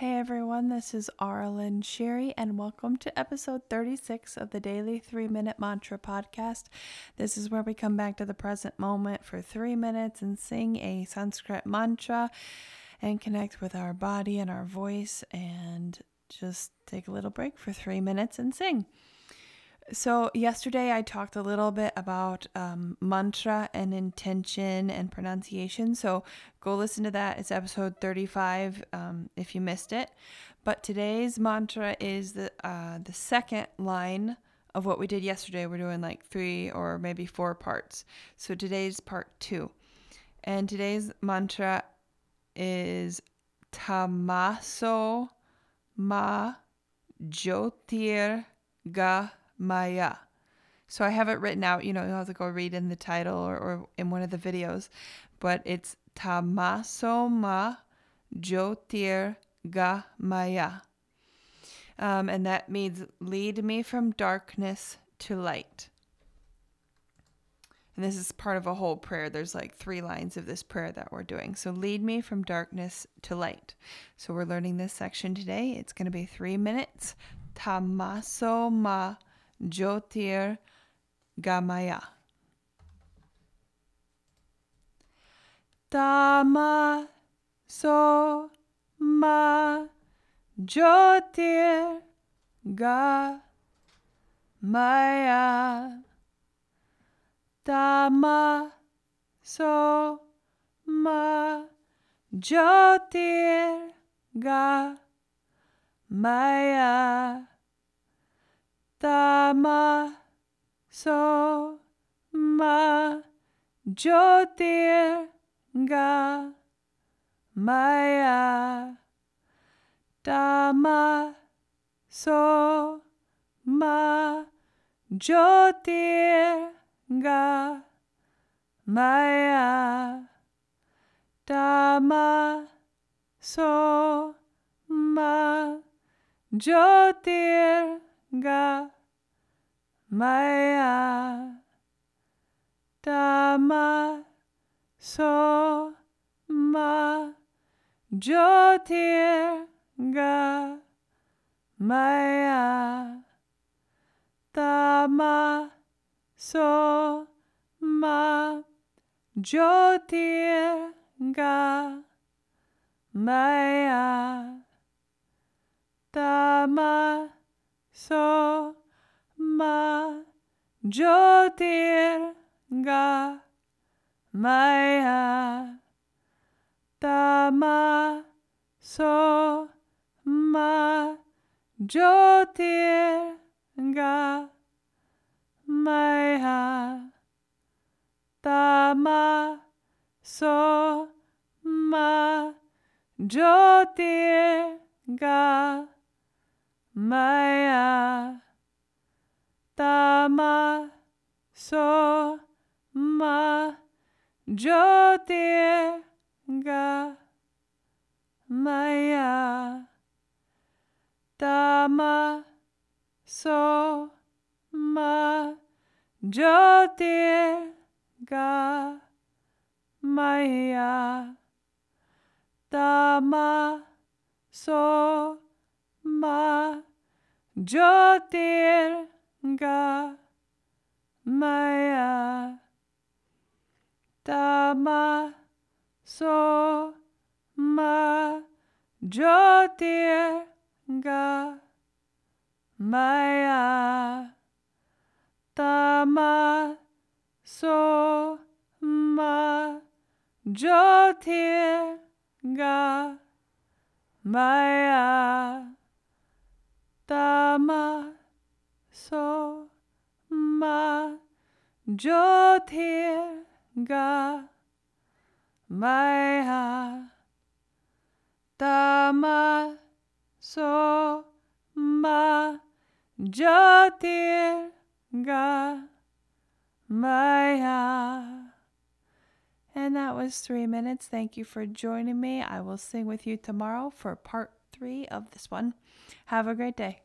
Hey everyone, this is Arlen Sherry, and welcome to episode 36 of the Daily 3 Minute Mantra Podcast. This is where we come back to the present moment for three minutes and sing a Sanskrit mantra and connect with our body and our voice and just take a little break for three minutes and sing. So, yesterday I talked a little bit about um, mantra and intention and pronunciation. So, go listen to that. It's episode 35 um, if you missed it. But today's mantra is the, uh, the second line of what we did yesterday. We're doing like three or maybe four parts. So, today's part two. And today's mantra is Tamaso Ma Jyotir Ga Maya. So I have it written out, you know, you'll have to go read in the title or, or in one of the videos, but it's Tamasoma Jyotir Ga Maya. Um, and that means lead me from darkness to light. And this is part of a whole prayer. There's like three lines of this prayer that we're doing. So, lead me from darkness to light. So, we're learning this section today. It's going to be three minutes. Tamasoma Jyotir Gamaya. Dama so ma Jyotir Gamaya. Dama so ma Jyotir Gamaya. Dama so ma Jyotir Ga Maya Dama so ma Jyotir Ga Maya Dama so ma Jyotir Ga Maya Dama So Ma Jyotir Ga Maya Dama So Ma Jyotir Ga Maya Dama so ma jyotir ga maya dama so ma jyotir ga maya dama so ma jyotir ga Maya So Ma Jyotir Ga Maya. Dama So Ma Jyotir Ga Maya. Dama So Ma Jyotir Ga Maya Dama So Ma Jyotir Ga Maya Dama So Ma Jyotir Ga Maya Dama So Ma Jyotir Ga Maya Dama So Ma Jyotir Ga Maya and that was three minutes. Thank you for joining me. I will sing with you tomorrow for part three of this one. Have a great day.